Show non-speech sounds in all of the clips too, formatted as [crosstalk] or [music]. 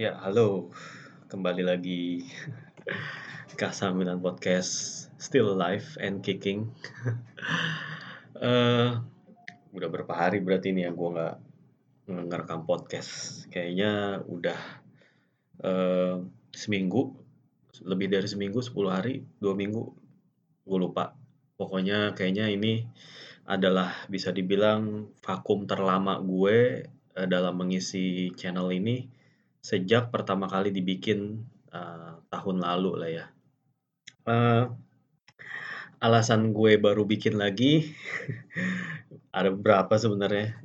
Ya, halo. Kembali lagi [laughs] Kasaminan Podcast still alive and kicking. [laughs] Eh, udah berapa hari berarti ini ya gue nggak ngerekam podcast. Kayaknya udah eh, seminggu, lebih dari seminggu, 10 hari, dua minggu, gue lupa. Pokoknya kayaknya ini adalah bisa dibilang vakum terlama gue eh, dalam mengisi channel ini sejak pertama kali dibikin uh, tahun lalu lah ya. Uh, alasan gue baru bikin lagi [laughs] ada beberapa sebenarnya.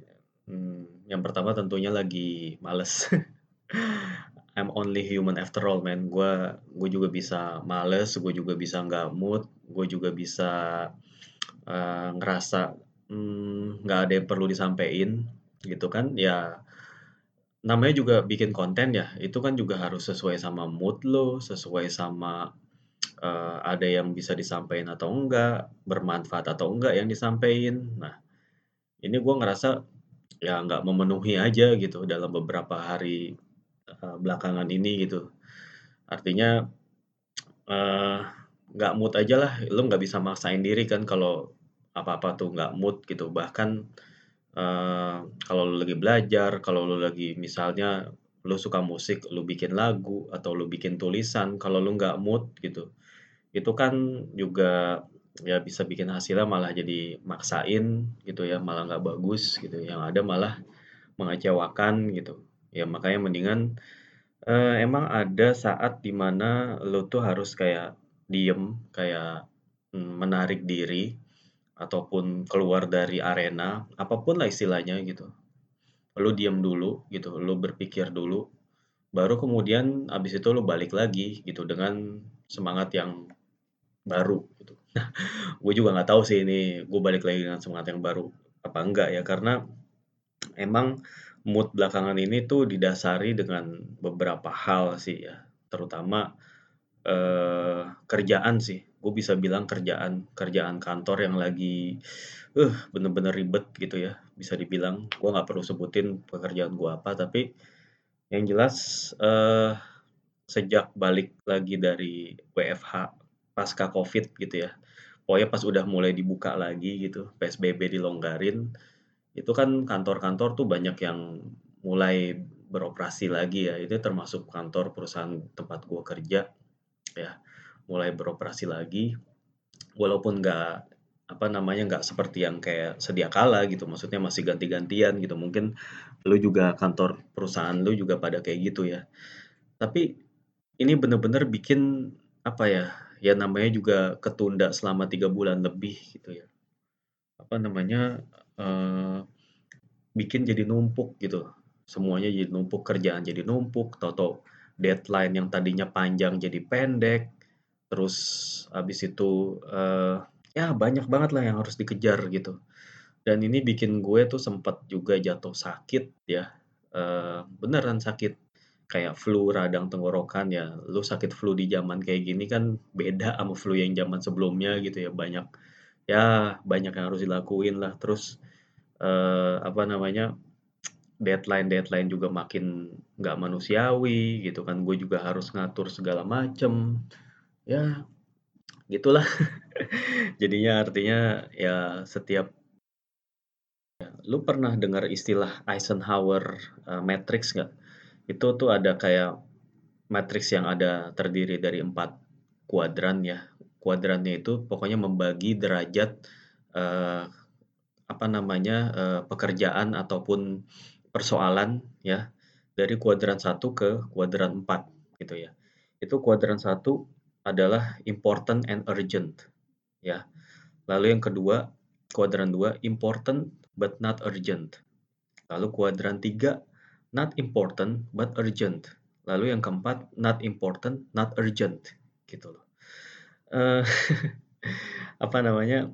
Hmm, yang pertama tentunya lagi males. [laughs] I'm only human after all, man. Gue gue juga bisa males, gue juga bisa nggak mood, gue juga bisa uh, ngerasa hmm, nggak hmm, ada yang perlu disampaikan gitu kan. Ya namanya juga bikin konten ya, itu kan juga harus sesuai sama mood lo, sesuai sama uh, ada yang bisa disampaikan atau enggak, bermanfaat atau enggak yang disampaikan. Nah, ini gue ngerasa ya nggak memenuhi aja gitu dalam beberapa hari uh, belakangan ini gitu. Artinya uh, nggak mood aja lah, lo nggak bisa maksain diri kan kalau apa-apa tuh nggak mood gitu. Bahkan uh, kalau lu lagi belajar, kalau lu lagi misalnya lu suka musik, lu bikin lagu atau lu bikin tulisan, kalau lu nggak mood gitu, itu kan juga ya bisa bikin hasilnya malah jadi maksain gitu ya, malah nggak bagus gitu, yang ada malah mengecewakan gitu. Ya makanya mendingan, uh, emang ada saat di mana lu tuh harus kayak diem, kayak, hmm, menarik diri ataupun keluar dari arena, apa pun lah istilahnya gitu. Lu diam dulu gitu, lu berpikir dulu, baru kemudian abis itu lu balik lagi gitu dengan semangat yang baru gitu. [laughs] Gue juga nggak tahu sih ini gue balik lagi dengan semangat yang baru apa enggak ya karena emang mood belakangan ini tuh didasari dengan beberapa hal sih ya, terutama eh, kerjaan sih gue bisa bilang kerjaan kerjaan kantor yang lagi uh bener-bener ribet gitu ya bisa dibilang. Gue nggak perlu sebutin pekerjaan gue apa tapi yang jelas uh, sejak balik lagi dari WFH pasca covid gitu ya pokoknya pas udah mulai dibuka lagi gitu PSBB dilonggarin itu kan kantor-kantor tuh banyak yang mulai beroperasi lagi ya. Itu termasuk kantor perusahaan tempat gue kerja ya mulai beroperasi lagi walaupun nggak apa namanya nggak seperti yang kayak sedia kala gitu maksudnya masih ganti-gantian gitu. Mungkin lu juga kantor perusahaan lu juga pada kayak gitu ya. Tapi ini bener-bener bikin apa ya ya namanya juga ketunda selama tiga bulan lebih gitu ya. Apa namanya uh, bikin jadi numpuk gitu. Semuanya jadi numpuk kerjaan jadi numpuk toto deadline yang tadinya panjang jadi pendek Terus habis itu, uh, ya banyak banget lah yang harus dikejar gitu. Dan ini bikin gue tuh sempat juga jatuh sakit ya, uh, beneran sakit. Kayak flu radang tenggorokan ya, lu sakit flu di zaman kayak gini kan beda sama flu yang zaman sebelumnya gitu ya, banyak ya banyak yang harus dilakuin lah. Terus, uh, apa namanya, deadline-deadline juga makin nggak manusiawi gitu kan, gue juga harus ngatur segala macem ya gitulah. [laughs] Jadinya artinya ya setiap lu pernah dengar istilah Eisenhower uh, matrix nggak? Itu tuh ada kayak matrix yang ada terdiri dari empat kuadran ya. Kuadrannya itu pokoknya membagi derajat uh, apa namanya uh, pekerjaan ataupun persoalan ya dari kuadran satu ke kuadran empat gitu ya. Itu kuadran satu adalah important and urgent ya. Lalu yang kedua, kuadran 2 important but not urgent. Lalu kuadran 3 not important but urgent. Lalu yang keempat not important not urgent gitu loh. Uh, [laughs] apa namanya?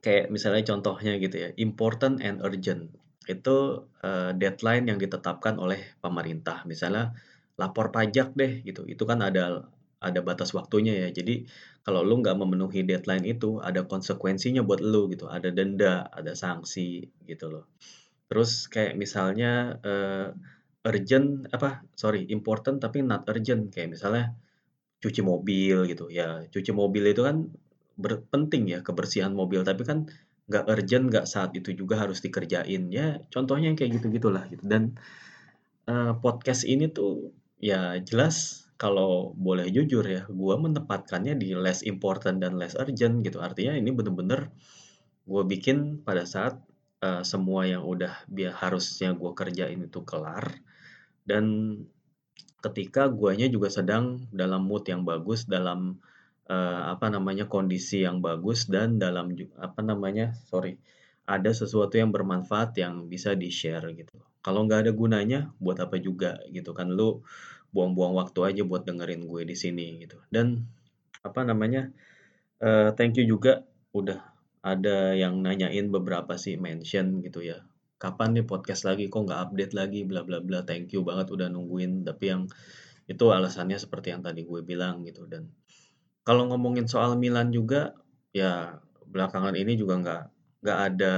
Kayak misalnya contohnya gitu ya, important and urgent. Itu uh, deadline yang ditetapkan oleh pemerintah. Misalnya lapor pajak deh gitu. Itu kan ada ada batas waktunya ya. Jadi kalau lu nggak memenuhi deadline itu ada konsekuensinya buat lu gitu, ada denda, ada sanksi gitu loh. Terus kayak misalnya, uh, urgent apa, sorry, important tapi not urgent. Kayak misalnya cuci mobil gitu, ya cuci mobil itu kan berpenting ya kebersihan mobil, tapi kan nggak urgent, nggak saat itu juga harus dikerjain. Ya contohnya kayak gitu-gitulah gitu. Dan uh, podcast ini tuh ya jelas kalau boleh jujur ya, gua menempatkannya di less important dan less urgent gitu. Artinya ini bener-bener gue bikin pada saat uh, semua yang udah biar harusnya gue kerjain itu kelar. Dan ketika guanya juga sedang dalam mood yang bagus dalam uh, apa namanya kondisi yang bagus dan dalam apa namanya sorry ada sesuatu yang bermanfaat yang bisa di share gitu. Kalau nggak ada gunanya buat apa juga gitu kan? Lu buang-buang waktu aja buat dengerin gue di sini gitu. Dan apa namanya uh, thank you juga udah ada yang nanyain beberapa sih mention gitu ya. Kapan nih podcast lagi? Kok nggak update lagi? Bla bla bla. Thank you banget udah nungguin. Tapi yang itu alasannya seperti yang tadi gue bilang gitu. Dan kalau ngomongin soal Milan juga ya belakangan ini juga nggak nggak ada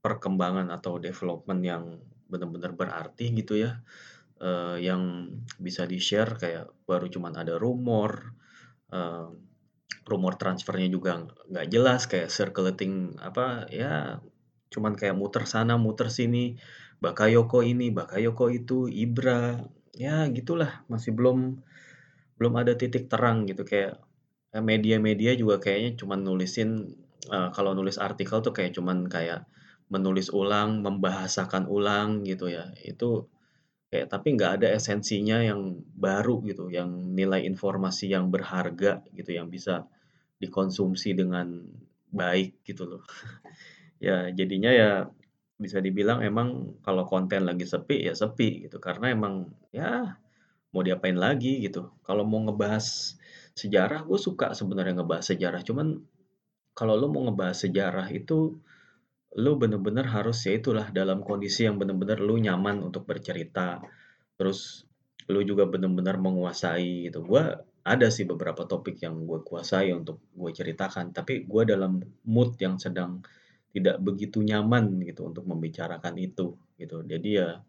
perkembangan atau development yang benar-benar berarti gitu ya uh, yang bisa di share kayak baru cuman ada rumor uh, rumor transfernya juga nggak jelas kayak circulating apa ya cuman kayak muter sana muter sini Bakayoko ini Bakayoko itu Ibra ya gitulah masih belum belum ada titik terang gitu kayak eh, media-media juga kayaknya cuman nulisin uh, kalau nulis artikel tuh kayak cuman kayak menulis ulang membahasakan ulang gitu ya itu kayak tapi nggak ada esensinya yang baru gitu yang nilai informasi yang berharga gitu yang bisa dikonsumsi dengan baik gitu loh. [laughs] Ya jadinya ya bisa dibilang emang kalau konten lagi sepi ya sepi gitu karena emang ya mau diapain lagi gitu. Kalau mau ngebahas sejarah gue suka sebenarnya ngebahas sejarah cuman kalau lo mau ngebahas sejarah itu lo bener-bener harus ya itulah dalam kondisi yang bener-bener lo nyaman untuk bercerita terus lo juga bener-bener menguasai gitu. Gue ada sih beberapa topik yang gue kuasai untuk gue ceritakan, tapi gue dalam mood yang sedang tidak begitu nyaman gitu untuk membicarakan itu gitu. Jadi ya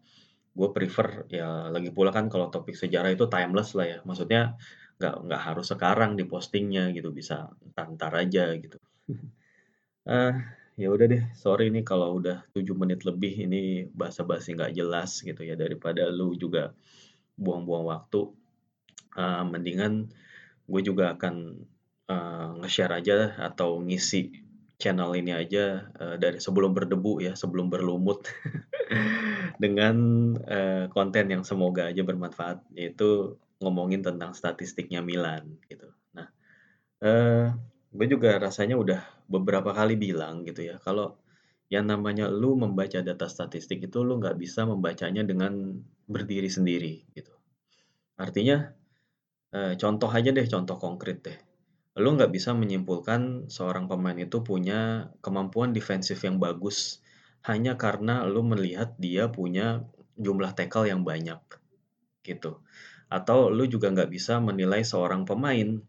gue prefer ya lagi pula kan kalau topik sejarah itu timeless lah ya. Maksudnya nggak nggak harus sekarang di postingnya gitu bisa ntar aja gitu. uh, [laughs] ya udah deh sorry nih kalau udah 7 menit lebih ini bahasa-basi nggak jelas gitu ya daripada lu juga buang-buang waktu uh, mendingan gue juga akan uh, nge-share aja atau ngisi channel ini aja uh, dari sebelum berdebu ya, sebelum berlumut [laughs] dengan uh, konten yang semoga aja bermanfaat yaitu ngomongin tentang statistiknya Milan gitu. Nah, uh, gue juga rasanya udah beberapa kali bilang gitu ya kalau yang namanya lu membaca data statistik itu lu nggak bisa membacanya dengan berdiri sendiri gitu. Artinya Eh, contoh aja deh, contoh konkret deh. Lu nggak bisa menyimpulkan seorang pemain itu punya kemampuan defensif yang bagus hanya karena lu melihat dia punya jumlah tackle yang banyak, gitu. Atau lu juga nggak bisa menilai seorang pemain,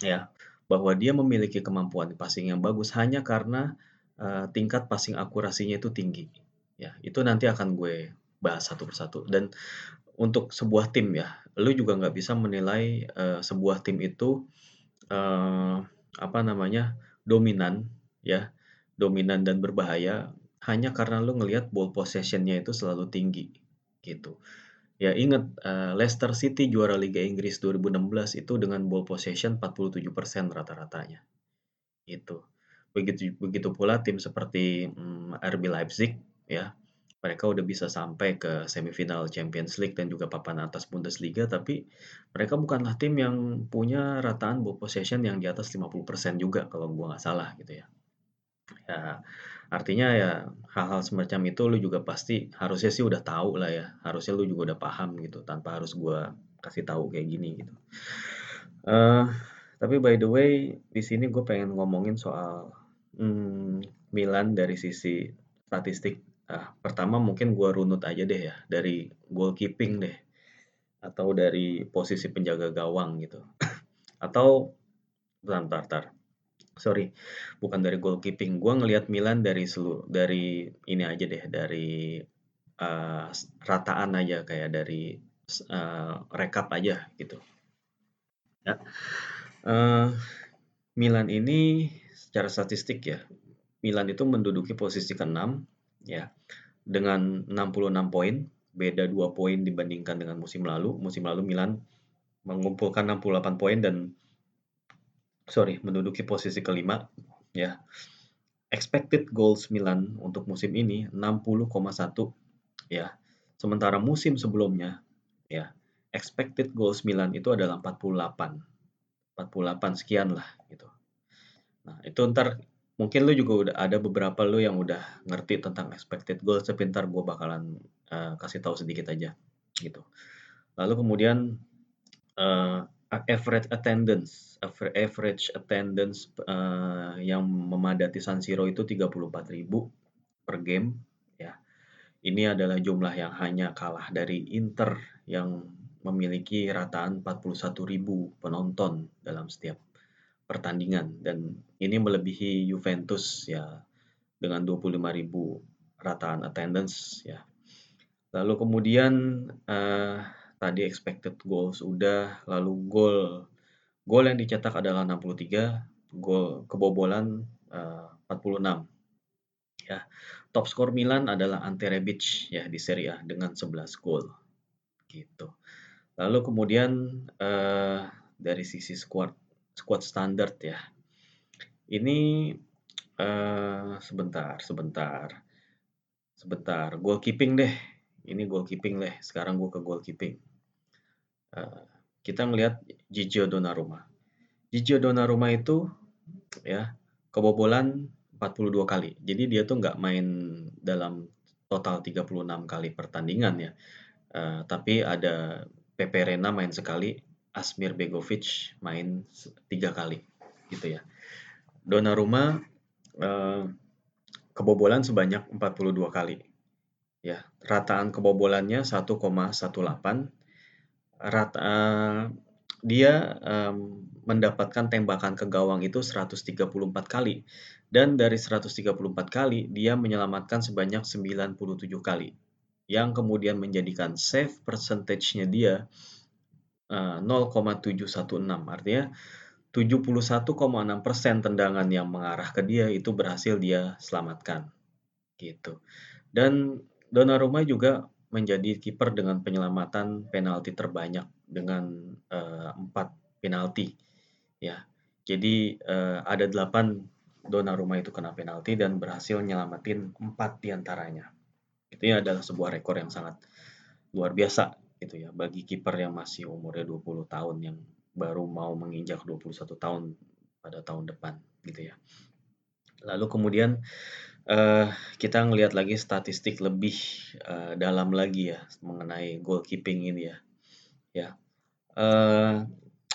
ya, bahwa dia memiliki kemampuan passing yang bagus hanya karena uh, tingkat passing akurasinya itu tinggi. Ya, itu nanti akan gue bahas satu persatu. Dan untuk sebuah tim ya, lu juga nggak bisa menilai uh, sebuah tim itu uh, apa namanya dominan ya, dominan dan berbahaya hanya karena lu ngelihat ball possessionnya itu selalu tinggi gitu. Ya ingat uh, Leicester City juara Liga Inggris 2016 itu dengan ball possession 47% rata-ratanya. Itu. Begitu begitu pula tim seperti um, mm, RB Leipzig ya mereka udah bisa sampai ke semifinal Champions League dan juga papan atas Bundesliga, tapi mereka bukanlah tim yang punya rataan ball possession yang di atas 50% juga kalau gua nggak salah gitu ya. Ya, artinya ya hal-hal semacam itu lu juga pasti harusnya sih udah tahu lah ya, harusnya lu juga udah paham gitu tanpa harus gua kasih tahu kayak gini gitu. Uh, tapi by the way, di sini gue pengen ngomongin soal hmm, Milan dari sisi statistik Nah, pertama mungkin gua runut aja deh ya, dari goalkeeping deh, atau dari posisi penjaga gawang gitu. [coughs] Atau bentar bentar bentar, sorry, bukan dari goalkeeping, gua ngelihat Milan dari seluruh dari ini aja deh, dari uh, rataan aja kayak dari uh, rekap aja gitu. Ya. Uh, Milan ini secara statistik ya, Milan itu menduduki posisi ke-6 ya dengan 66 poin, beda 2 poin dibandingkan dengan musim lalu. Musim lalu Milan mengumpulkan 68 poin dan sorry, menduduki posisi kelima ya. Expected goals Milan untuk musim ini 60,1 ya. Sementara musim sebelumnya ya, expected goals Milan itu adalah 48. 48 sekian lah gitu. Nah, itu ntar mungkin lu juga udah ada beberapa lu yang udah ngerti tentang expected goals tapi ntar gue bakalan uh, kasih tahu sedikit aja gitu. Lalu kemudian uh, average attendance average attendance uh, yang memadati San Siro itu 34.000 per game ya. Ini adalah jumlah yang hanya kalah dari Inter yang memiliki rataan 41.000 penonton dalam setiap pertandingan dan ini melebihi Juventus ya dengan 25.000 rataan attendance ya. Lalu kemudian uh, tadi expected goal sudah, lalu gol gol yang dicetak adalah 63, gol kebobolan uh, 46. Ya. Top skor Milan adalah Ante Rebic ya di Serie A dengan 11 gol. Gitu. Lalu kemudian uh, dari sisi squad squad standard ya. Ini uh, sebentar, sebentar. Sebentar, goalkeeping deh. Ini goalkeeping deh. Sekarang gue ke goalkeeping. Uh, kita melihat Gigio Donnarumma. Gigio Donnarumma itu ya kebobolan 42 kali. Jadi dia tuh nggak main dalam total 36 kali pertandingan ya. Uh, tapi ada Pepe Reina main sekali, Asmir Begovic main tiga kali gitu ya. Donnarumma eh, kebobolan sebanyak 42 kali. Ya, rataan kebobolannya 1,18. Rata uh, dia um, mendapatkan tembakan ke gawang itu 134 kali. Dan dari 134 kali dia menyelamatkan sebanyak 97 kali. Yang kemudian menjadikan save percentage-nya dia 0,716 eh, artinya 71,6% tendangan yang mengarah ke dia itu berhasil dia selamatkan. Gitu. Dan Donnarumma juga menjadi kiper dengan penyelamatan penalti terbanyak dengan uh, 4 penalti ya. Jadi uh, ada 8 Donnarumma itu kena penalti dan berhasil nyelamatin 4 di antaranya. Itu adalah sebuah rekor yang sangat luar biasa gitu ya bagi kiper yang masih umurnya 20 tahun yang baru mau menginjak 21 tahun pada tahun depan gitu ya. Lalu kemudian uh, kita ngelihat lagi statistik lebih uh, dalam lagi ya mengenai goalkeeping ini ya. Ya. Uh,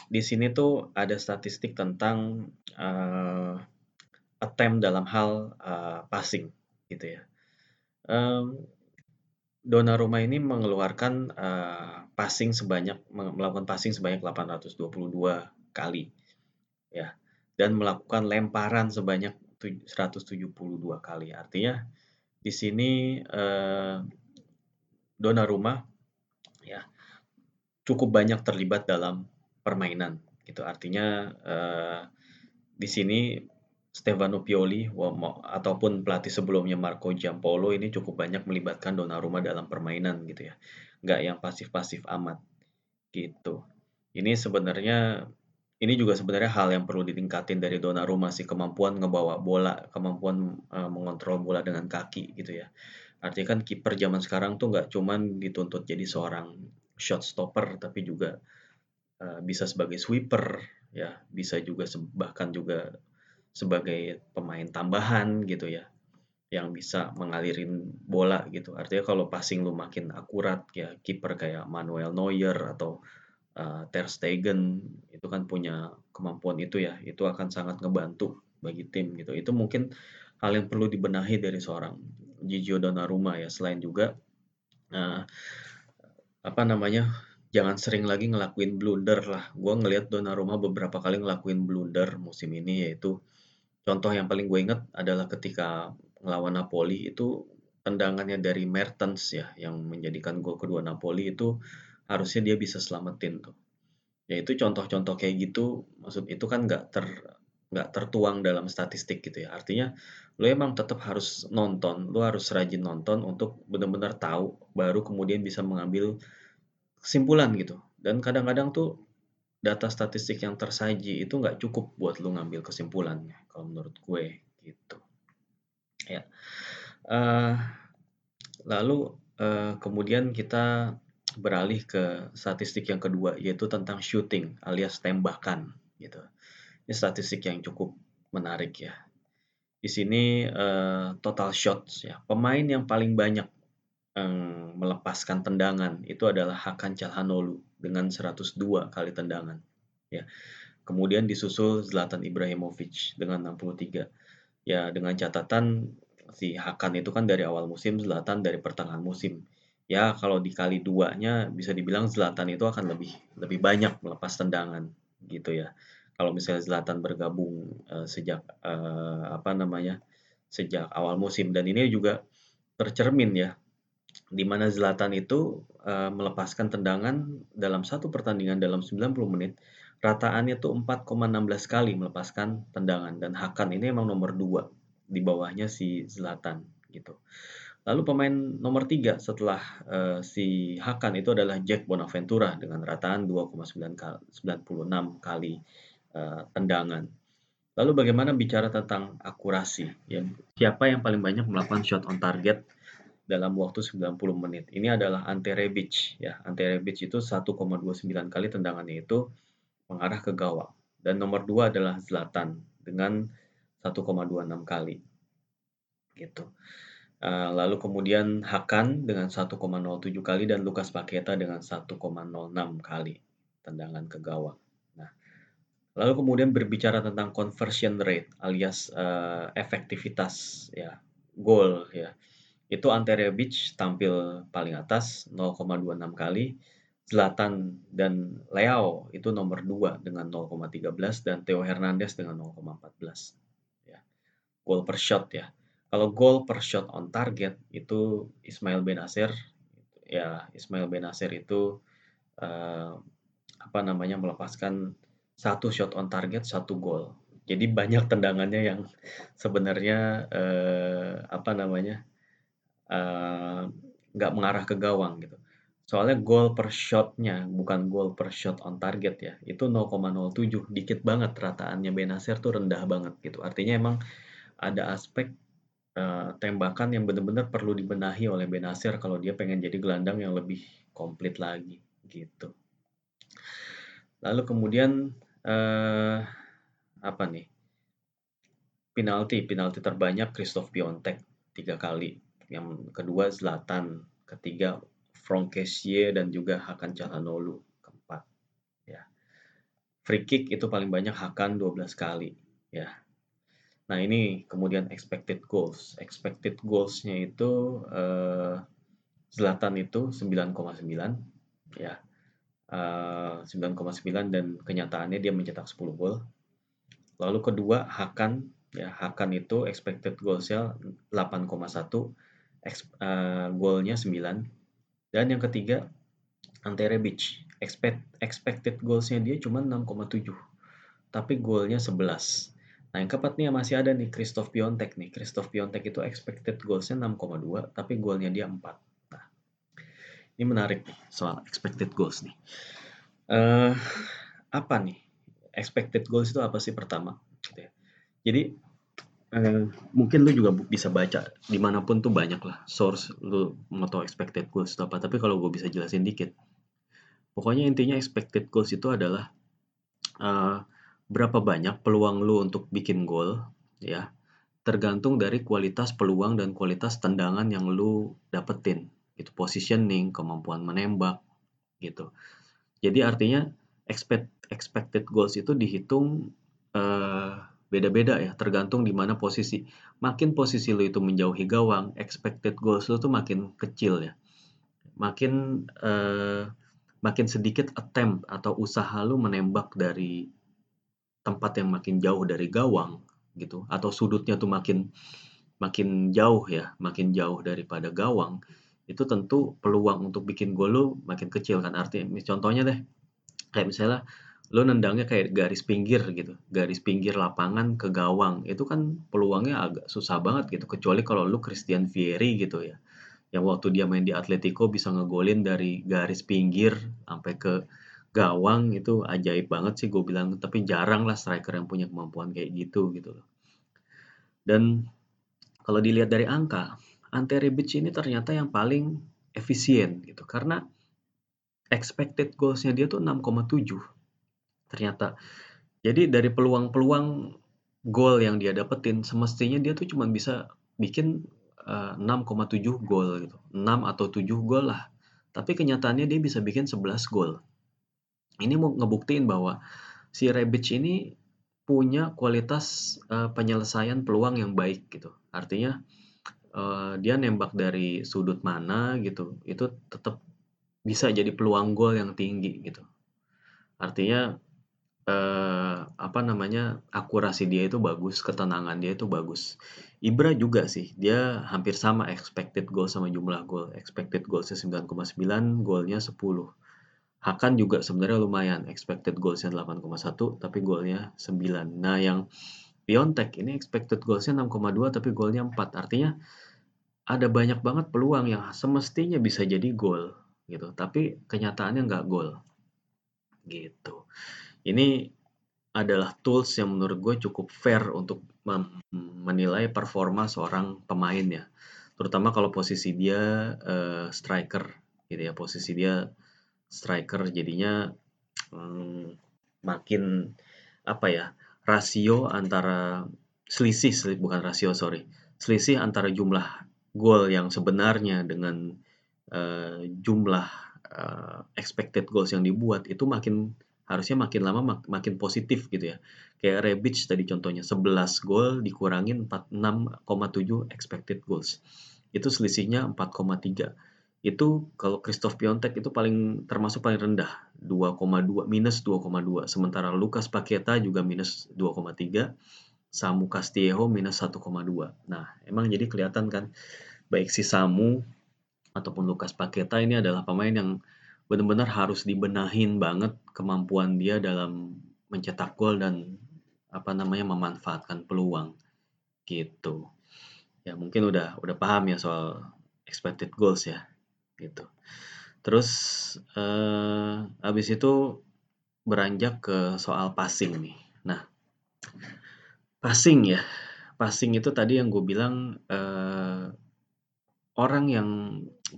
di sini tuh ada statistik tentang uh, attempt dalam hal uh, passing gitu ya. Um, Donnarumma ini mengeluarkan uh, passing sebanyak melakukan passing sebanyak 822 kali ya dan melakukan lemparan sebanyak 172 kali. Artinya di sini uh, Donnarumma ya cukup banyak terlibat dalam permainan gitu. Artinya uh, di sini Stefano Pioli ataupun pelatih sebelumnya Marco Giampolo ini cukup banyak melibatkan Donnarumma dalam permainan gitu ya. Nggak yang pasif-pasif amat gitu. Ini sebenarnya ini juga sebenarnya hal yang perlu ditingkatin dari Donnarumma sih kemampuan ngebawa bola, kemampuan uh, mengontrol bola dengan kaki gitu ya. Artinya kan kiper zaman sekarang tuh nggak cuman dituntut jadi seorang shot stopper tapi juga uh, bisa sebagai sweeper ya, bisa juga bahkan juga sebagai pemain tambahan gitu ya yang bisa mengalirin bola gitu. Artinya kalau passing lu makin akurat ya kiper kayak Manuel Neuer atau uh, Ter Stegen itu kan punya kemampuan itu ya. Itu akan sangat ngebantu bagi tim gitu. Itu mungkin hal yang perlu dibenahi dari seorang Gigio Donnarumma ya. Selain juga uh, apa namanya jangan sering lagi ngelakuin blunder lah. Gua ngelihat Donnarumma beberapa kali ngelakuin blunder musim ini yaitu Contoh yang paling gue inget adalah ketika ngelawan Napoli itu tendangannya dari Mertens ya, yang menjadikan gol kedua Napoli itu harusnya dia bisa selamatin tuh. Ya itu contoh-contoh kayak gitu, maksud itu kan nggak ter nggak tertuang dalam statistik gitu ya. Artinya lo emang tetap harus nonton, lo harus rajin nonton untuk benar-benar tahu, baru kemudian bisa mengambil kesimpulan gitu. Dan kadang-kadang tuh data statistik yang tersaji itu nggak cukup buat lo ngambil kesimpulannya, kalau menurut gue gitu. Ya. Uh, lalu uh, kemudian kita beralih ke statistik yang kedua yaitu tentang shooting alias tembakan gitu. Ini statistik yang cukup menarik ya. Di sini uh, total shots ya. Pemain yang paling banyak um, melepaskan tendangan itu adalah Hakan Calhanoglu dengan 102 kali tendangan ya. Kemudian disusul Zlatan Ibrahimovic dengan 63. Ya dengan catatan si Hakan itu kan dari awal musim, Zlatan dari pertengahan musim. Ya kalau dikali duanya bisa dibilang Zlatan itu akan lebih lebih banyak melepas tendangan gitu ya. Kalau misalnya Zlatan bergabung uh, sejak uh, apa namanya sejak awal musim. Dan ini juga tercermin ya di mana Zlatan itu uh, melepaskan tendangan dalam satu pertandingan dalam 90 menit rataannya tuh 4,16 kali melepaskan tendangan. Dan Hakan ini emang nomor 2 di bawahnya si Zlatan gitu. Lalu pemain nomor 3 setelah uh, si Hakan itu adalah Jack Bonaventura dengan rataan 2,96 kali uh, tendangan. Lalu bagaimana bicara tentang akurasi? Ya, siapa yang paling banyak melakukan shot on target dalam waktu 90 menit? Ini adalah Ante Rebic. Ya, Ante Rebic itu 1,29 kali tendangannya itu mengarah ke gawang. Dan nomor 2 adalah Zlatan dengan 1,26 kali. Gitu. Uh, lalu kemudian Hakan dengan 1,07 kali dan Lukas Paketa dengan 1,06 kali tendangan ke gawang. Lalu kemudian berbicara tentang conversion rate alias uh, efektivitas ya, goal ya. Itu Ante Rebic tampil paling atas 0,26 kali. Zlatan dan Leo itu nomor 2 dengan 0,13 dan Theo Hernandez dengan 0,14 ya. Goal per shot ya. Kalau goal per shot on target itu Ismail Benasir ya Ismail Benasir itu uh, apa namanya melepaskan satu shot on target, satu gol. Jadi banyak tendangannya yang sebenarnya eh, apa namanya eh, nggak mengarah ke gawang gitu. Soalnya gol per shotnya bukan gol per shot on target ya. Itu 0,07 dikit banget rataannya Benasir tuh rendah banget gitu. Artinya emang ada aspek uh, tembakan yang benar-benar perlu dibenahi oleh Benasir kalau dia pengen jadi gelandang yang lebih komplit lagi gitu. Lalu kemudian uh, apa nih? Penalti, penalti terbanyak Christoph Piontek tiga kali. Yang kedua Zlatan, ketiga Franck Kessié dan juga Hakan Calhanoglu keempat. Ya. Free kick itu paling banyak Hakan 12 kali. Ya. Nah ini kemudian expected goals. Expected goalsnya itu uh, Zlatan itu 9,9 ya. Uh, eh, 9,9 dan kenyataannya dia mencetak 10 gol. Lalu kedua Hakan ya. Hakan itu expected goalsnya 8,1 uh, golnya 9 dan yang ketiga Ante Rebic. Expect, expected goalsnya dia cuma 6,7 tapi golnya 11 nah yang keempat nih masih ada nih Christoph Piontek nih Christoph Piontek itu expected goalsnya 6,2 tapi golnya dia 4 ini menarik nih soal expected goals nih. Uh, apa nih expected goals itu apa sih pertama? Gitu ya. Jadi uh, mungkin lu juga bisa baca di mana pun tuh banyak lah source lu mau tahu expected goals itu apa. Tapi kalau gue bisa jelasin dikit, pokoknya intinya expected goals itu adalah uh, berapa banyak peluang lu untuk bikin gol ya tergantung dari kualitas peluang dan kualitas tendangan yang lu dapetin itu positioning, kemampuan menembak gitu. Jadi artinya expect, expected goals itu dihitung eh, beda-beda ya, tergantung di mana posisi. Makin posisi lu itu menjauhi gawang, expected goals lu tuh makin kecil ya. Makin uh, makin sedikit attempt atau usaha lu menembak dari tempat yang makin jauh dari gawang gitu atau sudutnya tuh makin makin jauh ya, makin jauh daripada gawang, itu tentu peluang untuk bikin gol lu makin kecil kan. Artinya contohnya deh, kayak misalnya lu nendangnya kayak garis pinggir gitu, garis pinggir lapangan ke gawang, itu kan peluangnya agak susah banget gitu, kecuali kalau lu Christian Vieri gitu ya, yang waktu dia main di Atletico bisa ngegolin dari garis pinggir sampai ke gawang itu ajaib banget sih gue bilang, tapi jarang lah striker yang punya kemampuan kayak gitu gitu loh. Dan kalau dilihat dari angka, Ante Rebic ini ternyata yang paling efisien gitu karena expected goals-nya dia tuh 6,7 ternyata. Jadi dari peluang-peluang gol yang dia dapetin semestinya dia tuh cuma bisa bikin uh, eh, 6,7 gol gitu. 6 atau 7 gol lah. Tapi kenyataannya dia bisa bikin 11 gol. Ini mau ngebuktiin bahwa si Rebic ini punya kualitas uh, penyelesaian peluang yang baik gitu. Artinya uh, dia nembak dari sudut mana gitu, itu tetap bisa jadi peluang gol yang tinggi gitu. Artinya uh, apa namanya akurasi dia itu bagus, ketenangan dia itu bagus. Ibra juga sih, dia hampir sama expected goal sama jumlah gol. Expected goalsnya 9,9, golnya 10. Hakan juga sebenarnya lumayan, expected goalsnya 8,1 tapi golnya 9. Nah yang Piontek ini expected goalsnya 6,2 tapi golnya 4. Artinya ada banyak banget peluang yang semestinya bisa jadi gol gitu, tapi kenyataannya nggak gol gitu. Ini adalah tools yang menurut gue cukup fair untuk menilai performa seorang pemain ya. Terutama kalau posisi dia uh, striker gitu ya, posisi dia striker jadinya hmm, makin apa ya rasio antara selisih bukan rasio sorry selisih antara jumlah gol yang sebenarnya dengan uh, jumlah uh, expected goals yang dibuat itu makin harusnya makin lama mak makin positif gitu ya. Kayak Rebic tadi contohnya 11 gol dikurangin 46,7 expected goals. Itu selisihnya 4,3 itu kalau Christoph Piontek itu paling termasuk paling rendah 2,2 minus 2,2 sementara Lucas Paqueta juga minus 2,3 Samu Castillejo minus 1,2 nah emang jadi kelihatan kan baik si Samu ataupun Lucas Paqueta ini adalah pemain yang benar-benar harus dibenahin banget kemampuan dia dalam mencetak gol dan apa namanya memanfaatkan peluang gitu. Ya mungkin udah udah paham ya soal expected goals ya gitu. Terus uh, habis itu beranjak ke soal passing nih. Nah, passing ya, passing itu tadi yang gue bilang uh, orang yang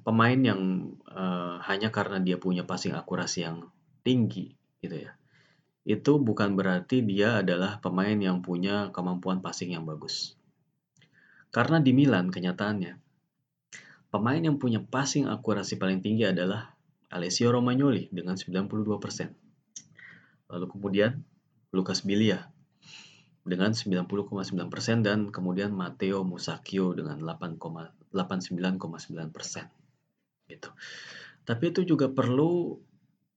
pemain yang uh, hanya karena dia punya passing akurasi yang tinggi gitu ya. Itu bukan berarti dia adalah pemain yang punya kemampuan passing yang bagus. Karena di Milan kenyataannya Pemain yang punya passing akurasi paling tinggi adalah Alessio Romagnoli dengan 92%. Lalu kemudian Lucas Bilia dengan 90,9% dan kemudian Matteo Musacchio dengan 89,9% gitu. Tapi itu juga perlu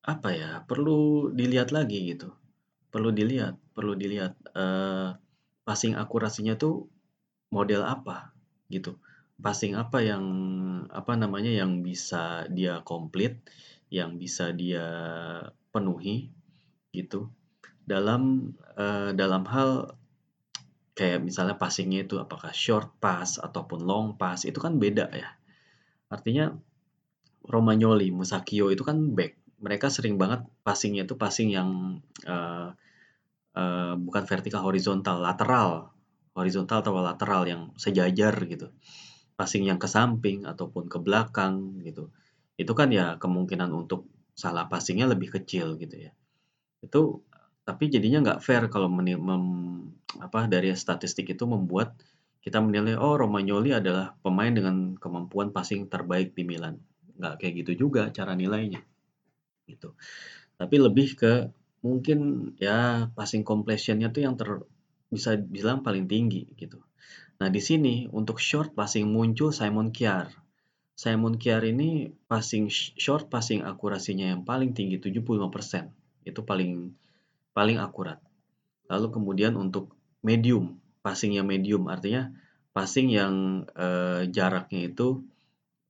apa ya? Perlu dilihat lagi gitu. Perlu dilihat, perlu dilihat uh, passing akurasinya tuh model apa gitu passing apa yang apa namanya yang bisa dia komplit, yang bisa dia penuhi gitu dalam uh, dalam hal kayak misalnya passingnya itu apakah short pass ataupun long pass itu kan beda ya. Artinya Romagnoli, Musakio itu kan back. Mereka sering banget passingnya itu passing yang uh, uh, bukan vertikal horizontal, lateral, horizontal atau lateral yang sejajar gitu passing yang ke samping ataupun ke belakang gitu. Itu kan ya kemungkinan untuk salah passingnya lebih kecil gitu ya. Itu tapi jadinya nggak fair kalau mem, apa dari statistik itu membuat kita menilai oh Romagnoli adalah pemain dengan kemampuan passing terbaik di Milan. Nggak kayak gitu juga cara nilainya. Gitu. Tapi lebih ke mungkin ya passing completionnya tuh yang ter bisa bilang paling tinggi gitu. Nah, di sini untuk short passing muncul Simon Kjær. Simon Kjær ini passing short passing akurasinya yang paling tinggi 75%. Itu paling paling akurat. Lalu kemudian untuk medium, passingnya medium artinya passing yang uh, jaraknya itu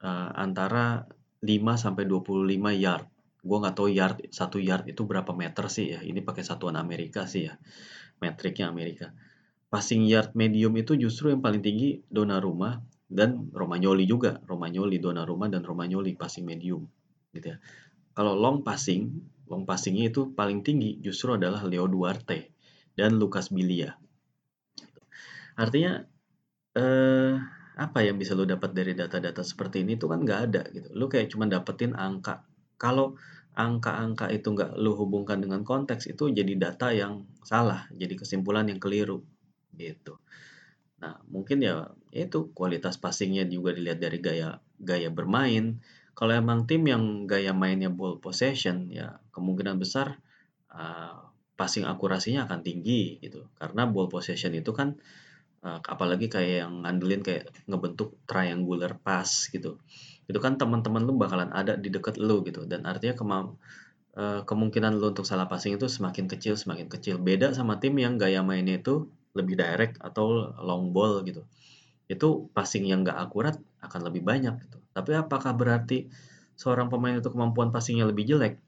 uh, antara 5 sampai 25 yard. Gue nggak tahu yard satu yard itu berapa meter sih ya. Ini pakai satuan Amerika sih ya, metriknya Amerika. Passing yard medium itu justru yang paling tinggi Donnarumma dan Romagnoli juga. Romagnoli, Donnarumma dan Romagnoli passing medium, gitu ya. Kalau long passing, long passingnya itu paling tinggi justru adalah Leo Duarte dan Lucas Bilia. Artinya eh, apa yang bisa lo dapat dari data-data seperti ini itu kan nggak ada gitu. Lo kayak cuma dapetin angka. Kalau angka-angka itu nggak lo hubungkan dengan konteks itu jadi data yang salah, jadi kesimpulan yang keliru gitu. Nah mungkin ya itu kualitas passingnya juga dilihat dari gaya gaya bermain. Kalau emang tim yang gaya mainnya ball possession ya kemungkinan besar uh, passing akurasinya akan tinggi gitu karena ball possession itu kan uh, apalagi kayak yang ngandelin kayak ngebentuk triangular pass gitu itu kan teman-teman lu bakalan ada di dekat lu gitu dan artinya kemam uh, kemungkinan lu untuk salah passing itu semakin kecil semakin kecil beda sama tim yang gaya mainnya itu lebih direct atau long ball gitu itu passing yang gak akurat akan lebih banyak gitu tapi apakah berarti seorang pemain itu kemampuan passingnya lebih jelek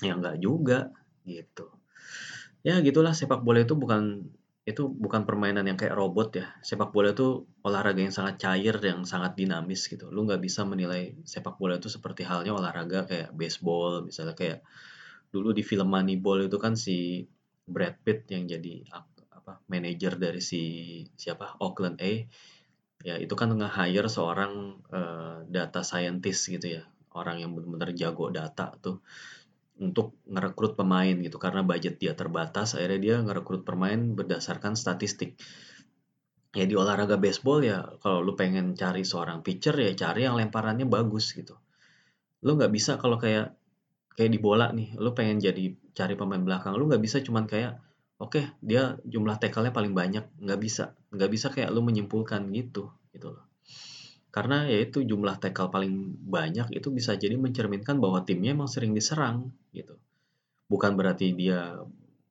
ya nggak juga gitu Ya gitulah sepak bola itu bukan itu bukan permainan yang kayak robot ya. Sepak bola itu olahraga yang sangat cair, yang sangat dinamis gitu. Lu nggak bisa menilai sepak bola itu seperti halnya olahraga kayak baseball, misalnya kayak dulu di film Moneyball itu kan si Brad Pitt yang jadi apa manajer dari si siapa Oakland A. Ya itu kan nge-hire seorang uh, data scientist gitu ya. Orang yang benar-benar jago data tuh untuk ngerekrut pemain gitu. Karena budget dia terbatas akhirnya dia ngerekrut pemain berdasarkan statistik. Ya di olahraga baseball ya kalau lu pengen cari seorang pitcher ya cari yang lemparannya bagus gitu. Lu nggak bisa kalau kayak kayak di bola nih lu pengen jadi cari pemain belakang. Lu nggak bisa cuman kayak oke okay, dia jumlah tackle-nya paling banyak nggak bisa nggak bisa kayak lu menyimpulkan gitu gitu loh karena yaitu jumlah tackle paling banyak itu bisa jadi mencerminkan bahwa timnya emang sering diserang gitu. Bukan berarti dia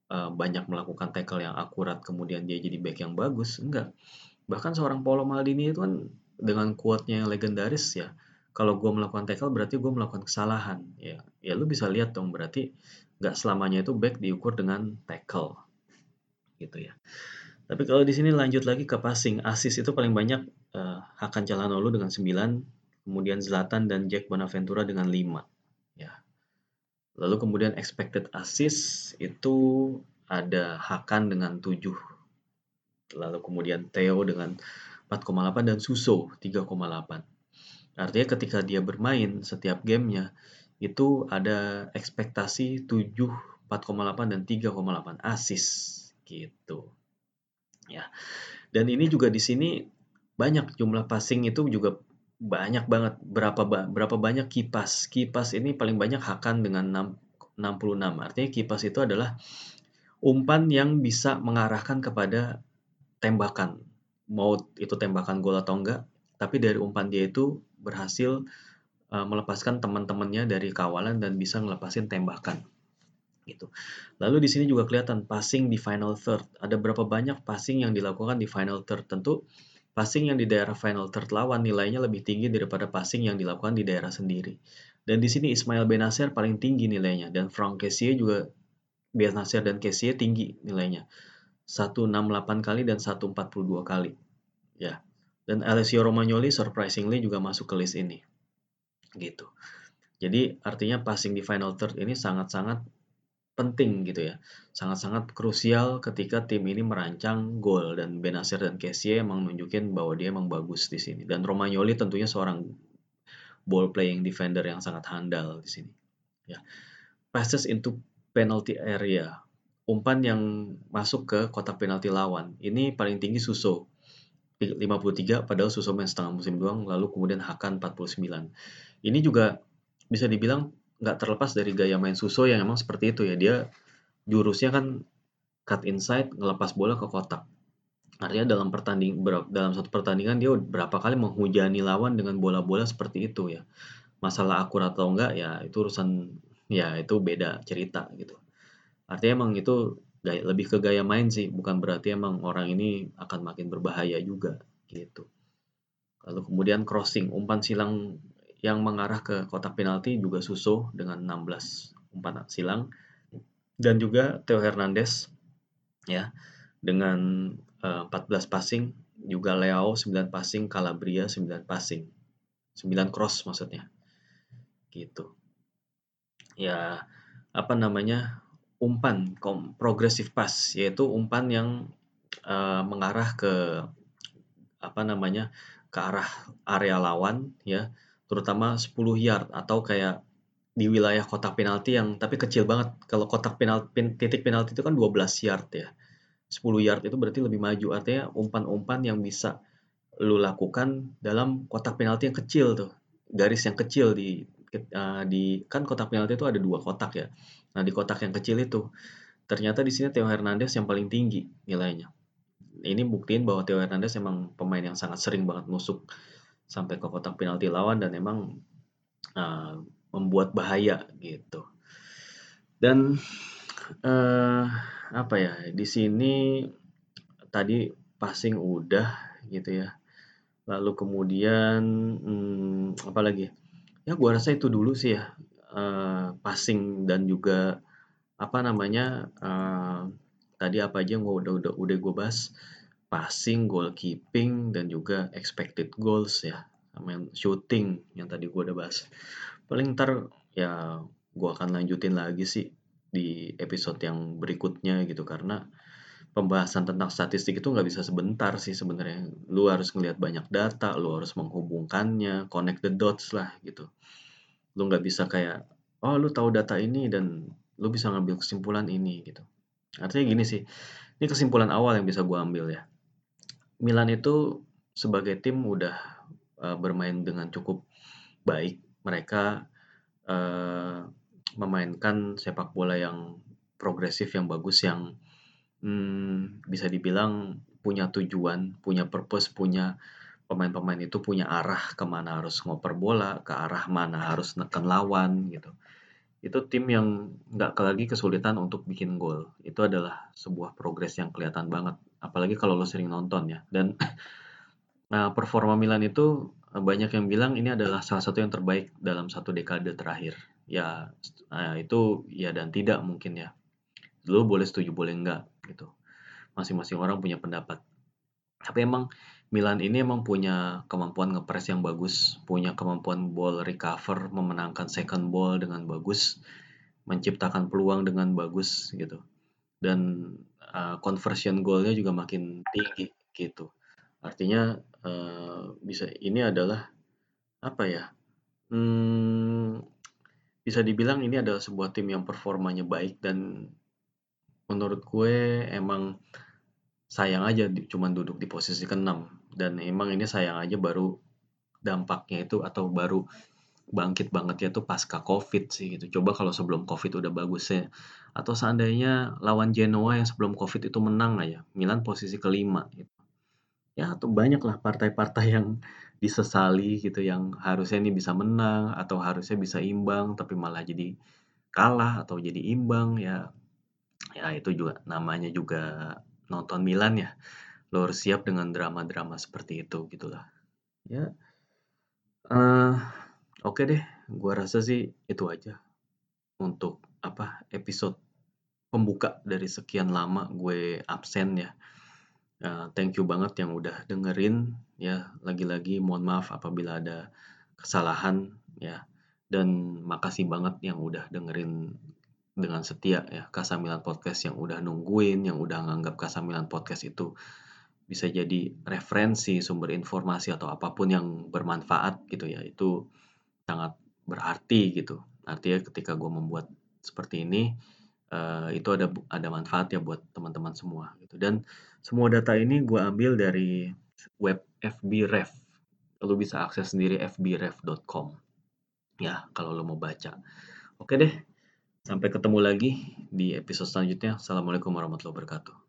uh, banyak melakukan tackle yang akurat kemudian dia jadi back yang bagus, enggak. Bahkan seorang Paulo Maldini itu kan dengan quote-nya yang legendaris ya, kalau gue melakukan tackle berarti gue melakukan kesalahan. Ya, ya lu bisa lihat dong berarti nggak selamanya itu back diukur dengan tackle gitu ya. Tapi kalau di sini lanjut lagi ke passing, assist itu paling banyak uh, Hakan Calhanoglu dengan 9, kemudian Zlatan dan Jack Bonaventura dengan 5. Ya. Lalu kemudian expected assist itu ada Hakan dengan 7. Lalu kemudian Theo dengan 4,8 dan Suso 3,8. Artinya ketika dia bermain setiap gamenya itu ada ekspektasi 7, 4,8 dan 3,8 assist gitu. Ya. Dan ini juga di sini banyak jumlah passing itu juga banyak banget. Berapa berapa banyak kipas. Kipas ini paling banyak Hakan dengan 6, 66 artinya kipas itu adalah umpan yang bisa mengarahkan kepada tembakan. Mau itu tembakan gol atau enggak tapi dari umpan dia itu berhasil uh, melepaskan teman-temannya dari kawalan dan bisa ngelepasin tembakan gitu. Lalu di sini juga kelihatan passing di final third. Ada berapa banyak passing yang dilakukan di final third. Tentu Passing yang di daerah final third lawan nilainya lebih tinggi daripada passing yang dilakukan di daerah sendiri. Dan di sini Ismail Benasir paling tinggi nilainya dan Frank Kessie juga Benasir dan Kessie tinggi nilainya. 168 kali dan 142 kali. Ya. Dan Alessio Romagnoli surprisingly juga masuk ke list ini. Gitu. Jadi artinya passing di final third ini sangat-sangat penting gitu ya. Sangat-sangat krusial ketika tim ini merancang gol dan Benasir dan Kessie emang nunjukin bahwa dia emang bagus di sini. Dan Romagnoli tentunya seorang ball playing defender yang sangat handal di sini. Ya. Passes into penalty area. Umpan yang masuk ke kotak penalti lawan. Ini paling tinggi Suso. 53 padahal Suso main setengah musim doang lalu kemudian Hakan 49. Ini juga bisa dibilang nggak terlepas dari gaya main Suso yang emang seperti itu ya. Dia jurusnya kan cut inside ngelepas bola ke kotak. Artinya dalam pertanding dalam satu pertandingan dia berapa kali menghujani lawan dengan bola-bola seperti itu ya. Masalah akurat atau enggak ya itu urusan ya itu beda cerita gitu. Artinya emang itu gaya, lebih ke gaya main sih bukan berarti emang orang ini akan makin berbahaya juga gitu. Lalu kemudian crossing, umpan silang yang mengarah ke kotak penalti juga Suso dengan 16 umpan silang. Dan juga Theo Hernandez ya dengan uh, 14 passing juga Leo 9 passing Calabria 9 passing. 9 cross maksudnya. Gitu. Ya apa namanya umpan progressive pass yaitu umpan yang uh, mengarah ke apa namanya ke arah area lawan ya terutama 10 yard atau kayak di wilayah kotak penalti yang tapi kecil banget. Kalau kotak penalti titik penalti itu kan 12 yard ya. 10 yard itu berarti lebih maju. Artinya umpan-umpan yang bisa lu lakukan dalam kotak penalti yang kecil tuh. Garis yang kecil di uh, di kan kotak penalti itu ada dua kotak ya. Nah, di kotak yang kecil itu ternyata di sini Theo Hernandez yang paling tinggi nilainya. Ini buktiin bahwa Theo Hernandez emang pemain yang sangat sering banget nusuk sampai ke kotak penalti lawan dan emang uh, membuat bahaya gitu. Dan uh, apa ya di sini tadi passing udah gitu ya. Lalu kemudian hmm, apa lagi? Ya gua rasa itu dulu sih ya uh, passing dan juga apa namanya uh, tadi apa aja yang udah udah udah gue bahas passing, goalkeeping dan juga expected goals ya. Sama yang shooting yang tadi gue udah bahas. Paling ntar ya gue akan lanjutin lagi sih di episode yang berikutnya gitu. Karena pembahasan tentang statistik itu nggak bisa sebentar sih sebenarnya. Lu harus ngelihat banyak data lu harus menghubungkannya connect the dots lah gitu. Lu nggak bisa kayak oh lu tahu data ini dan lu bisa ngambil kesimpulan ini gitu. Artinya gini sih ini kesimpulan awal yang bisa gue ambil ya Milan itu sebagai tim udah uh, bermain dengan cukup baik mereka uh, memainkan sepak bola yang progresif yang bagus yang hmm, bisa dibilang punya tujuan, punya purpose, punya pemain-pemain itu punya arah ke mana harus ngoper bola, ke arah mana harus neken lawan gitu. Itu tim yang nggak lagi kesulitan untuk bikin gol. Itu adalah sebuah progres yang kelihatan banget. Apalagi kalau lo sering nonton ya. Dan [clears throat] nah, performa Milan itu banyak yang bilang ini adalah salah satu yang terbaik dalam satu dekade terakhir. Ya, nah itu ya dan tidak mungkin ya. Lo boleh setuju, boleh enggak gitu. Masing-masing orang punya pendapat. Tapi emang Milan ini emang punya kemampuan ngepres yang bagus, punya kemampuan ball recover, memenangkan second ball dengan bagus, menciptakan peluang dengan bagus gitu. Dan uh, conversion goalnya juga makin tinggi gitu. Artinya uh, bisa ini adalah apa ya? Hmm, bisa dibilang ini adalah sebuah tim yang performanya baik dan menurut gue emang sayang aja cuman duduk di posisi ke-6 dan emang ini sayang aja baru dampaknya itu atau baru bangkit banget ya tuh pasca covid sih gitu. Coba kalau sebelum covid udah bagus ya. Atau seandainya lawan Genoa yang sebelum covid itu menang aja Milan posisi kelima gitu. Ya atau banyak lah partai-partai yang disesali gitu yang harusnya ini bisa menang atau harusnya bisa imbang tapi malah jadi kalah atau jadi imbang ya ya itu juga namanya juga nonton Milan ya lo harus siap dengan drama-drama seperti itu gitulah. Ya. Uh, oke okay deh. Gua rasa sih itu aja untuk apa episode pembuka dari sekian lama gue absen ya. Uh, thank you banget yang udah dengerin ya. Lagi-lagi mohon maaf apabila ada kesalahan ya. Dan makasih banget yang udah dengerin dengan setia ya. Kasamilan Podcast yang udah nungguin, yang udah nganggap Kasamilan Podcast itu bisa jadi referensi, sumber informasi atau apa pun yang bermanfaat gitu ya. Itu sangat berarti gitu. Artinya ketika gue membuat seperti ini uh, itu ada ada manfaat ya buat teman-teman semua gitu. Dan semua data ini gue ambil dari web FBref. Lo bisa akses sendiri fbref.com. Ya, kalau lo mau baca. Oke deh, sampai ketemu lagi di episode selanjutnya. Assalamualaikum warahmatullahi wabarakatuh.